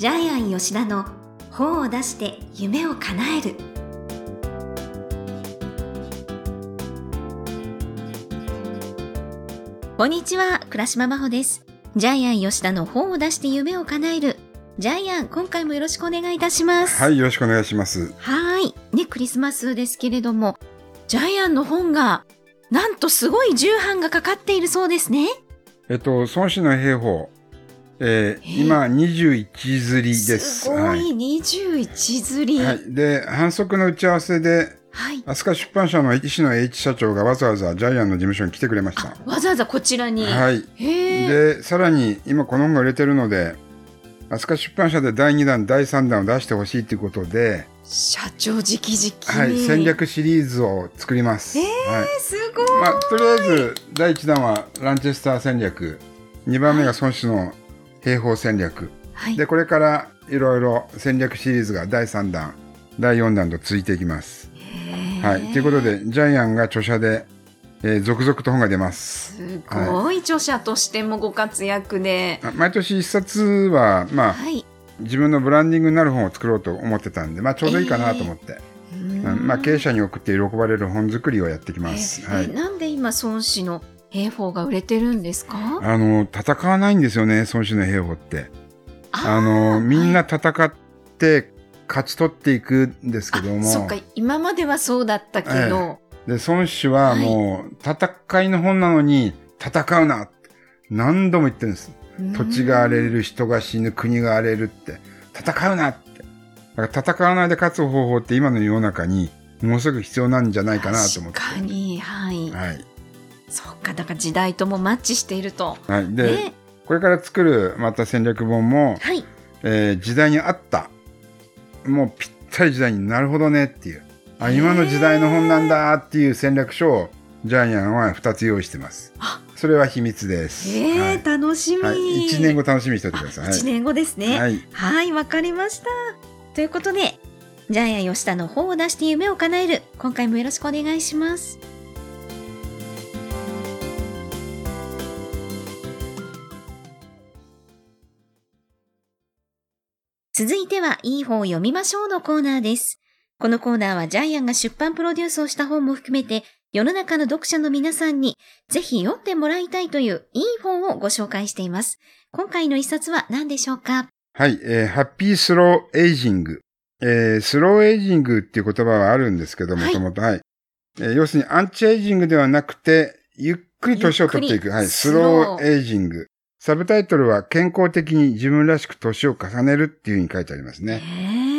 ジャイアン吉田の本を出して夢を叶える。こんにちは倉島真帆です。ジャイアン吉田の本を出して夢を叶える。ジャイアン今回もよろしくお願いいたします。はい、よろしくお願いします。はい。ねクリスマスですけれどもジャイアンの本がなんとすごい重版がかかっているそうですね。えっと、孫子の兵法、えーえー？今21釣りです。すごはい21釣り。はい。で、反則の打ち合わせで、はい。飛鳥出版社の石野栄一社長がわざわざジャイアンの事務所に来てくれました。わざわざこちらに。はい。で、さらに今この本が売れてるので、飛鳥出版社で第2弾、第3弾を出してほしいということで、社長直々に。はい、戦。略シリーズを作ります。えはい。すごい。まあ、とりあえず、第1弾はランチェスター戦略、2番目が孫子の兵法戦略、はい。で、これからいろいろ戦略シリーズが第3弾、第4弾と続いていきます。はい。ということで、ジャイアンが著者で、えー続々と本が出ます。すごい著者としてもご活躍で。あ毎年一冊は、まあ、はい。自分のブランディングになる本を作ろうと思ってたんで、まあ、ちょうどいいかなと思って、まあ、経営者に送って喜ばれる本作りをやってきます。はい。ええなんで今孫子の兵法が売れてるんですか？あの、戦わないんですよね、孫子の兵法って。あの、みんな戦って勝ち取っていくんですけども、あそっか今まではそうだったけど。で、孫子はもう、戦いの本なのに、戦うなって何度も言ってるんです。土地が荒れる、人が死ぬ、国が荒れるって、戦うなって。だから戦わないで勝つ方法って今の世の中に、ものすごく必要なんじゃないかなと思って。確かにはい。はい。かだから時代ともマッチしていると。はい。で、ね。これから作るまた戦略本も、はい。えー時代に合った、もうぴったり時代になるほどねっていう、あ、今の時代の本なんだっていう戦略書をジャイアンは2つ用意してますあ。それは秘密です。ええはい楽しみ。はい、1年後楽しみにしておいてください。あ1年後ですね。はい。はい、わかりました。ということで、ジャイアン吉田の本を出して夢を叶える。今回もよろしくお願いします。続いては、いい本を読みましょうのコーナーです。このコーナーはジャイアンが出版プロデュースをした本も含めて、世の中の読者の皆さんにぜひ読んでもらいたいといういい本をご紹介しています。今回の一冊は何でしょうか？はい、えーハッピースローエイジング。えースローエイジングっていう言葉はあるんですけども、はいともと、はい。えー要するにアンチエイジングではなくて、ゆっくり年を取っていく。はい、スローエイジング。サブタイトルは健康的に自分らしく年を重ねるっていうふうに書いてありますね。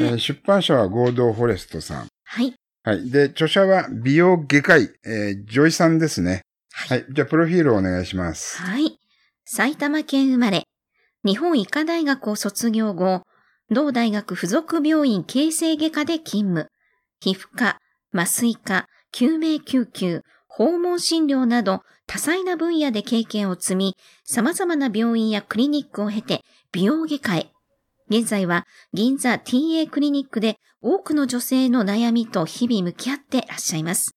えー出版社は合同フォレストさん。はい。はい。で、著者は美容外科医、えージョイさんですね。はい。じゃあ、プロフィールをお願いします。はい。埼玉県生まれ。日本医科大学を卒業後、同大学附属病院形成外科で勤務。皮膚科、麻酔科、救命救急、訪問診療など多彩な分野で経験を積み、様々な病院やクリニックを経て美容外科へ。現在は銀座 TA クリニックで多くの女性の悩みと日々向き合ってらっしゃいます。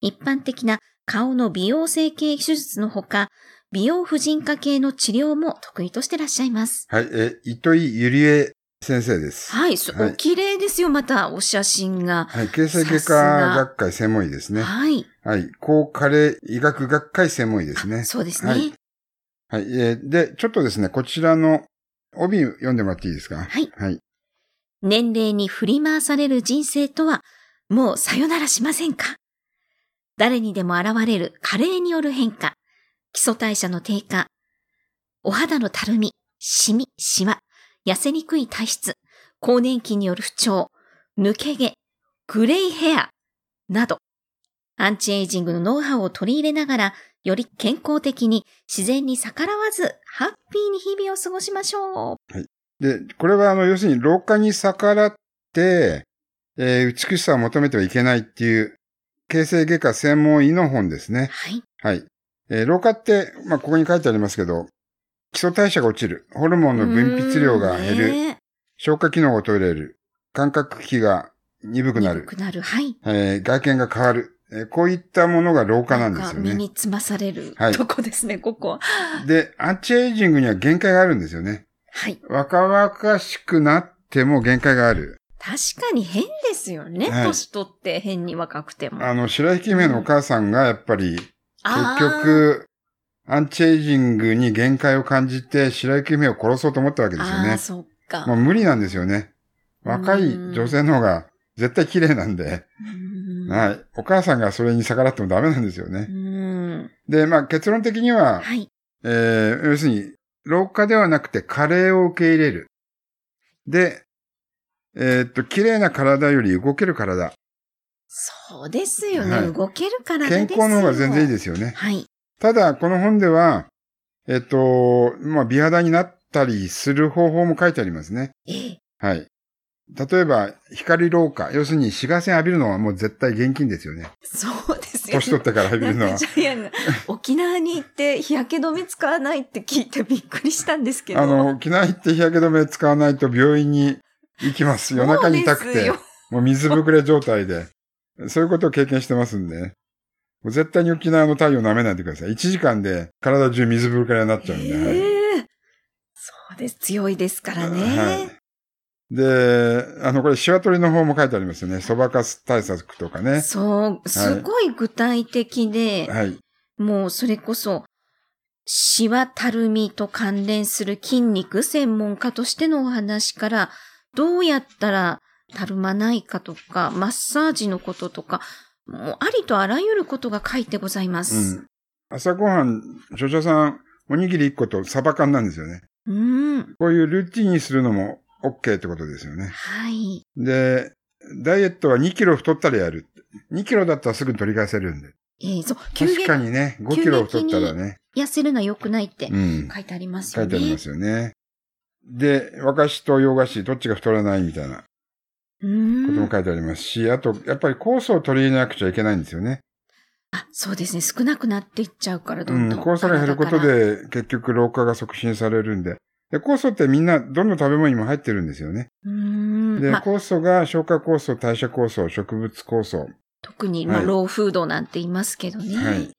一般的な顔の美容整形手術のほか、美容婦人科系の治療も得意としてらっしゃいます。はい。え糸井ゆりえ先生です。はい、そはいお綺麗ですよ、またお写真が。はい。形成外科学会専門医ですね。はい。はい。高加齢医学学会専門医ですね。そうですね。はいはい。えーで、ちょっとですね、こちらの帯読んでもらっていいですか？はい。はい。年齢に振り回される人生とは、もうさよならしませんか？誰にでも現れる加齢による変化、基礎代謝の低下、お肌のたるみ、シミ、シワ、痩せにくい体質、更年期による不調、抜け毛、グレイヘア、など、アンチエイジングのノウハウを取り入れながら、より健康的に自然に逆らわず、ハッピーに日々を過ごしましょう。で、これはあの、要するに老化に逆らって、えー美しさを求めてはいけないっていう、形成外科専門医の本ですね。はい。はい。えー老化って、まあ、ここに書いてありますけど、基礎代謝が落ちる、ホルモンの分泌量が減る、ね消化機能が衰える、感覚器が鈍くなる、鈍くなる。はい。えー外見が変わる、えーこういったものが老化なんですよね。身につまされるはいとこですね、ここ。で、アンチエイジングには限界があるんですよね。はい。若々しくなっても限界がある。確かに変ですよね。はい年取って変に若くても。あの、白雪姫のお母さんがやっぱり、結局、アンチエイジングに限界を感じて白雪姫を殺そうと思ったわけですよねあー。そっか。もう無理なんですよね。若い女性の方が絶対綺麗なんで、うんはい。お母さんがそれに逆らってもダメなんですよねう。ん。で、まあ結論的には、はい。えー、要するに、老化ではなくて加齢を受け入れる。で、えーっと、綺麗な体より動ける体。そうですよね。はい動けるから健康の方が全然いいすですよね。はい。ただ、この本では、えっと、まあ、美肌になったりする方法も書いてありますね。え？え。はい。例えば、光老化。要するに紫外線浴びるのはもう絶対現金ですよね。そうですよね。年取ってから浴びるのはなんか。ジャイアンが沖縄に行って日焼け止め使わないって聞いてびっくりしたんですけど。あの、沖縄行って日焼け止め使わないと病院に行きます。夜中に痛くてもう水ぶくれ状態で。そういうことを経験してますんで。もう絶対に沖縄の太陽舐めないでください。1時間で体中水ぶくれになっちゃうんで。はいええそうです。強いですからね。はい。で、あの、これ、シワ取りの方も書いてありますよね。そばかす対策とかね。そう、すごい具体的で、はい。もうそれこそ、シワたるみと関連する筋肉専門家としてのお話から、どうやったらたるまないかとか、マッサージのこととか、もうありとあらゆることが書いてございまうす。ん。朝ごはん、著者さん、おにぎり1個とサバ缶なんですよね。うん。こういうルーティンにするのも OK ってことですよね。はい。で、ダイエットは2キロ太ったらやる。2キロだったらすぐ取り返せるんで。えーそう、急確激かにね、5キロ太ったらね。痩せるのは良くないってうん。書いてありますよね。書いてありますよね。で、和菓子と洋菓子、どっちが太らないみたいなうこと。も書いてありますし、あと、やっぱり酵素を取り入れなくちゃいけないんですよね。あ、そうですね。少なくなっていっちゃうから、どうんん、どん。酵素が減ることで結局老化が促進されるんで。で、酵素ってみんなどの食べ物にも入ってるんですよね。うーん。で、まあ、酵素が消化酵素、代謝酵素、植物酵素。特に、まあ、はいローフードなんて言いますけどね。はい。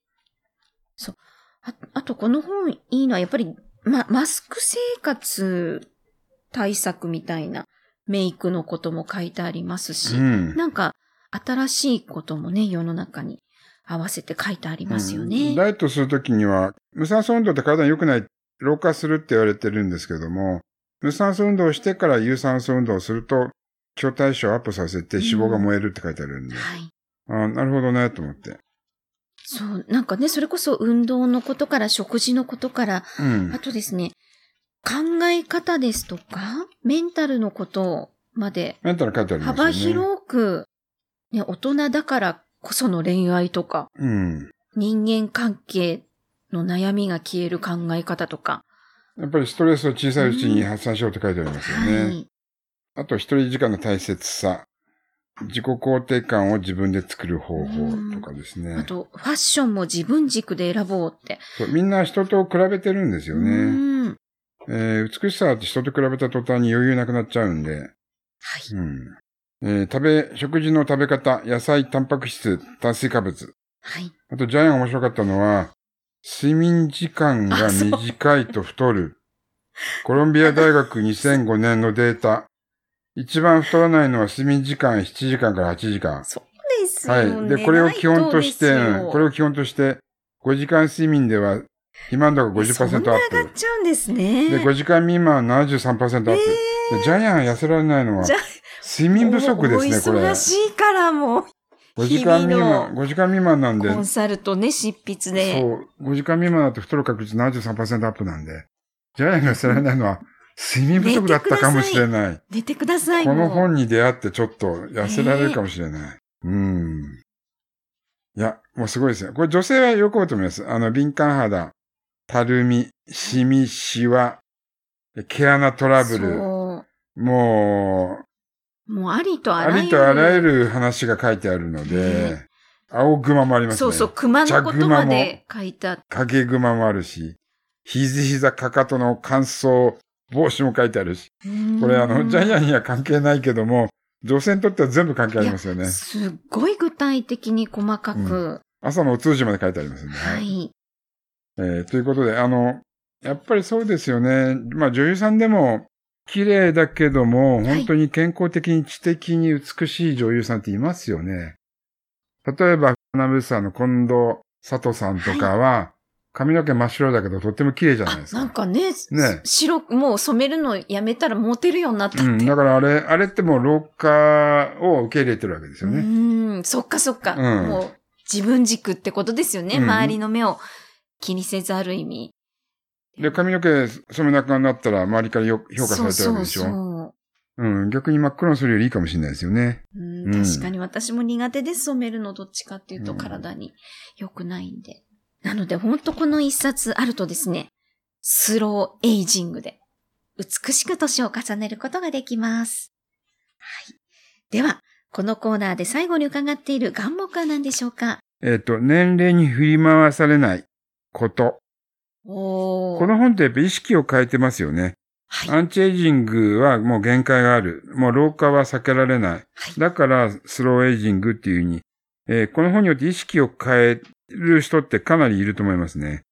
ああと、この本いいのは、やっぱり、ま、マスク生活対策みたいなメイクのことも書いてありますし、うん。なんか、新しいこともね、世の中に合わせて書いてありますようんね。ダイエットするときには、無酸素運動って体に良くない、老化するって言われてるんですけども、無酸素運動をしてから有酸素運動をすると、基礎代謝をアップさせて脂肪が燃えるって書いてあるんで、はい。あなるほどね、と思って。そう、なんかね、それこそ運動のことから食事のことから、うんあ。とですね、考え方ですとか、メンタルのことまでメンタル書いてありますよね。幅広く、ね、大人だからこその恋愛とか、うん。人間関係の悩みが消える考え方とか。やっぱりストレスを小さいうちに発散しようって書いてありますよね。はい。あと、一人時間の大切さ。自己肯定感を自分で作る方法とかですね。あと、ファッションも自分軸で選ぼうって。そうみんな人と比べてるんですようね。ん。えー美しさって人と比べた途端に余裕なくなっちゃうんで。はい。うんえー食べ、食事の食べ方、野菜、タンパク質、炭水化物。はい。あと、ジャイアン面白かったのは、睡眠時間が短いと太る。コロンビア大学 2005年のデータ。一番太らないのは睡眠時間7時間から8時間。そうですよはね。い。で、これを基本として、これを基本として、5時間睡眠では、肥満度がそん50%アッな上がっプ。ちゃうですね。で、5時間未満73%アップ。でジャイアン痩せられないのは睡眠不足ですね、これ。お忙しいからもう、5時間未満、5時間未満なんで、コンサルとね、執筆で。そう、5時間未満だと太る確率73%アップなんで、ジャイアンが痩せられないのは、睡眠不足だったかもしれない。出てください。この本に出会ってちょっと痩せられるかもしれない。うん。いや、もうすごいですよ。これ女性は喜ぶと思います。あの、敏感肌、たるみ、シミ、シワ、毛穴トラブル、そもう。もうありとう、ああらゆる。りとあらゆる話が書いてあるのでね、青熊もありますね。そうそう、熊のことまで書いてあって。影熊もあるし、肘膝かかとの乾燥防止も書いてあるし、これあの、ジャイアンには関係ないけども、女性にとっては全部関係ありますよね。すっごい具体的に細かく。朝のお通じまで書いてありますんで。はい。えーということで、あの、やっぱりそうですよね。まあ女優さんでも綺麗だけども、本当に健康的に知的に美しい女優さんっていますよね。例えば、アナウンサーの近藤佐藤さんとかは、髪の毛真っ白だけどとっても綺麗じゃないですか。なんかね、ね白く、もう染めるのやめたらモテるようになったって。うん、だからあれ、あれってもう老化を受け入れてるわけですよね。うん、そっかそっか。うんもう自分軸ってことですよね。うん周りの目を気にせずある意味。で、髪の毛染めなくなったら周りからよ評価されてるわけでしょ？そうそううん、逆に真っ黒にするよりいいかもしれないですよね。そう、うんうん確かに私も苦手です。染めるのどっちかっていうとうん体に良くないんで。なので本当この一冊あるとですね、スローエイジングで美しく年を重ねることができます。はい。では、このコーナーで最後に伺っている願目は何でしょうか？えっ、と、年齢に振り回されないこと。この本ってやっぱ意識を変えてますよね。はい。アンチエイジングはもう限界がある。もう老化は避けられない。はいだからスローエイジングっていうふうに、えーこの本によって意識を変える人ってかなりいると思いますね。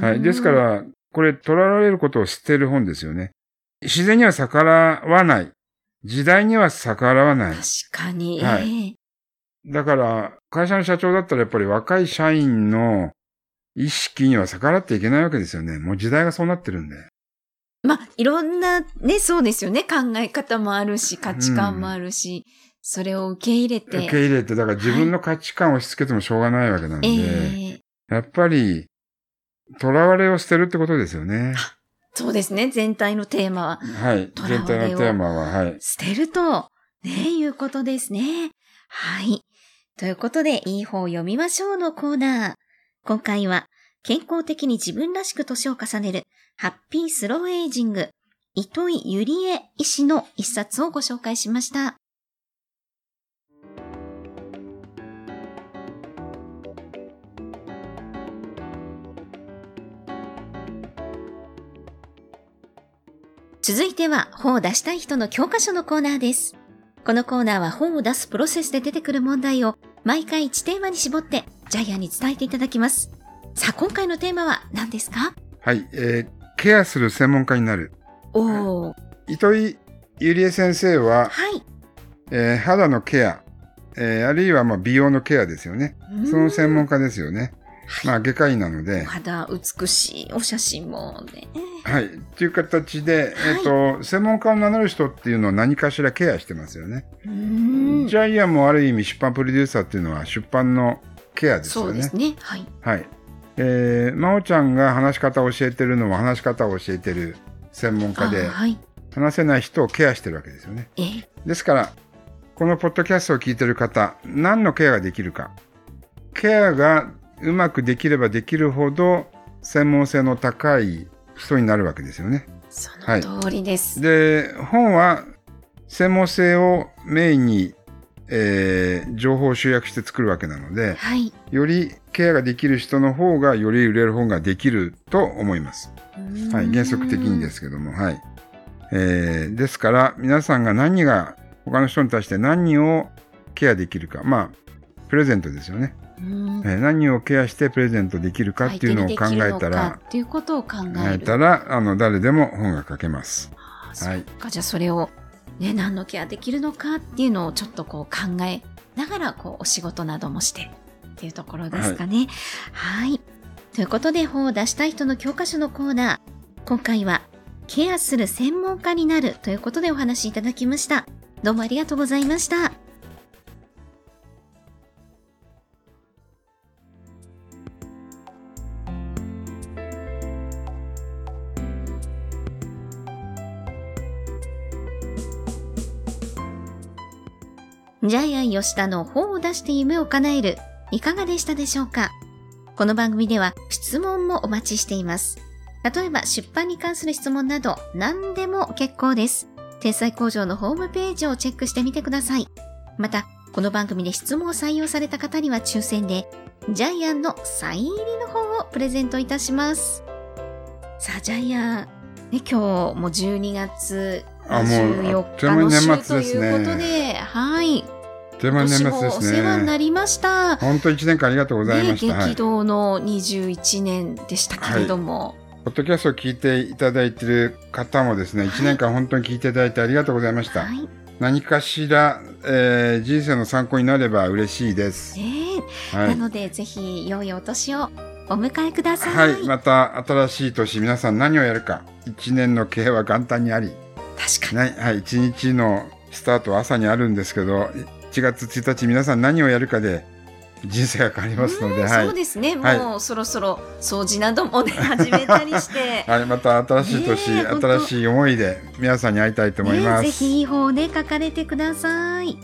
はい。ですか、ら、これ、捉られることを捨てる本ですよね。自然には逆らわない。時代には逆らわない。確かに。はええだから、会社の社長だったらやっぱり若い社員の意識には逆らっていけないわけですよね。もう時代がそうなってるんで。まあ、いろんなね、そうですよね。考え方もあるし、価値観もあるし、それを受け入れて。受け入れて、だから自分の価値観を押し付けてもしょうがないわけなんで、ええやっぱり、囚われを捨てるってことですよね。そうですね。全体のテーマは。はい。全体のテーマは、はい。捨てると、ね、いうことですね。はい。ということで、いい方を読みましょうのコーナー。今回は、健康的に自分らしく年を重ねる、ハッピースローエイジング、糸井ゆりえ医師の一冊をご紹介しました。続いては本を出したい人の教科書のコーナーです。このコーナーは本を出すプロセスで出てくる問題を毎回1テーマに絞ってジャイアンに伝えていただきます。さあ、今回のテーマは何ですか？はい。えーケアする専門家になる。おー、糸井ゆりえ先生は、はい。えー肌のケア、えーあるいはまあ美容のケアですよね。その専門家ですよね。まあ外科医なのおで、肌美しいお写真もね。はい。っていう形で、はいえっ、と、専門家を名乗る人っていうのを何かしらケアしてますよね。ジャイアンもある意味出版プロデューサーっていうのは出版のケアですよね。そうですね。はい。はい。えー、真央ちゃんが話し方を教えてるのは話し方を教えてる専門家で、あはい。話せない人をケアしてるわけですよね。えーですから、このポッドキャストを聞いてる方、何のケアができるか。ケアがうまくできればできるほど、専門性の高い人になるわけですよね。その通りです。で、本は専門性をメインに、えー情報を集約して作るわけなので、はい。よりケアができる人の方がより売れる本ができると思います。はい、原則的にですけども、はい。えーですから、皆さんが何が、他の人に対して何をケアできるか、まあ、プレゼントですよね。えー何をケアしてプレゼントできるかっていうのを考えたらか、っていうことを考考えたら、あの、誰でも本が書けます。はいじゃあそれを、ね、何のケアできるのかっていうのをちょっとこう考えながら、こう、お仕事などもしてっていうところですかね。はい。ということで、本を出したい人の教科書のコーナー。今回は、ケアする専門家になるということでお話しいただきました。どうもありがとうございました。ジャイアン吉田の本を出して夢を叶える、いかがでしたでしょうか？この番組では質問もお待ちしています。例えば出版に関する質問など何でも結構です。天才工場のホームページをチェックしてみてください。また、この番組で質問を採用された方には抽選で、ジャイアンのサイン入りの本をプレゼントいたします。さあ、ジャイアン、ね、今日も12月あもうあっ24日のという間に年末ですねいうことで、はい。でも年末今年もおです世話になね。りました。本当一年間ありがとうございました。ね、はい激動の21年でしたけれども、ポッドキャストを聞いていただいている方もですね、1年間本当に聞いていただいてありがとうございました。はい。何かしら、えー人生の参考になれば嬉しいです。ねえは。ないので、ぜひ、良いお年をお迎えくださ。はいい。また新しい年、皆さん何をやるか。1年の経営は元旦にあり。確かに。ね、はい。1日のスタートは朝にあるんですけど、1月1日皆さん何をやるかで人生が変わりますので、うんはい。そうですね。はいもうそろそろ掃除などもね、始めたりして。はい。また新しい年、ね新しい思いで皆さんに会いたいと思います。ね、ぜひいい方で書かれてください。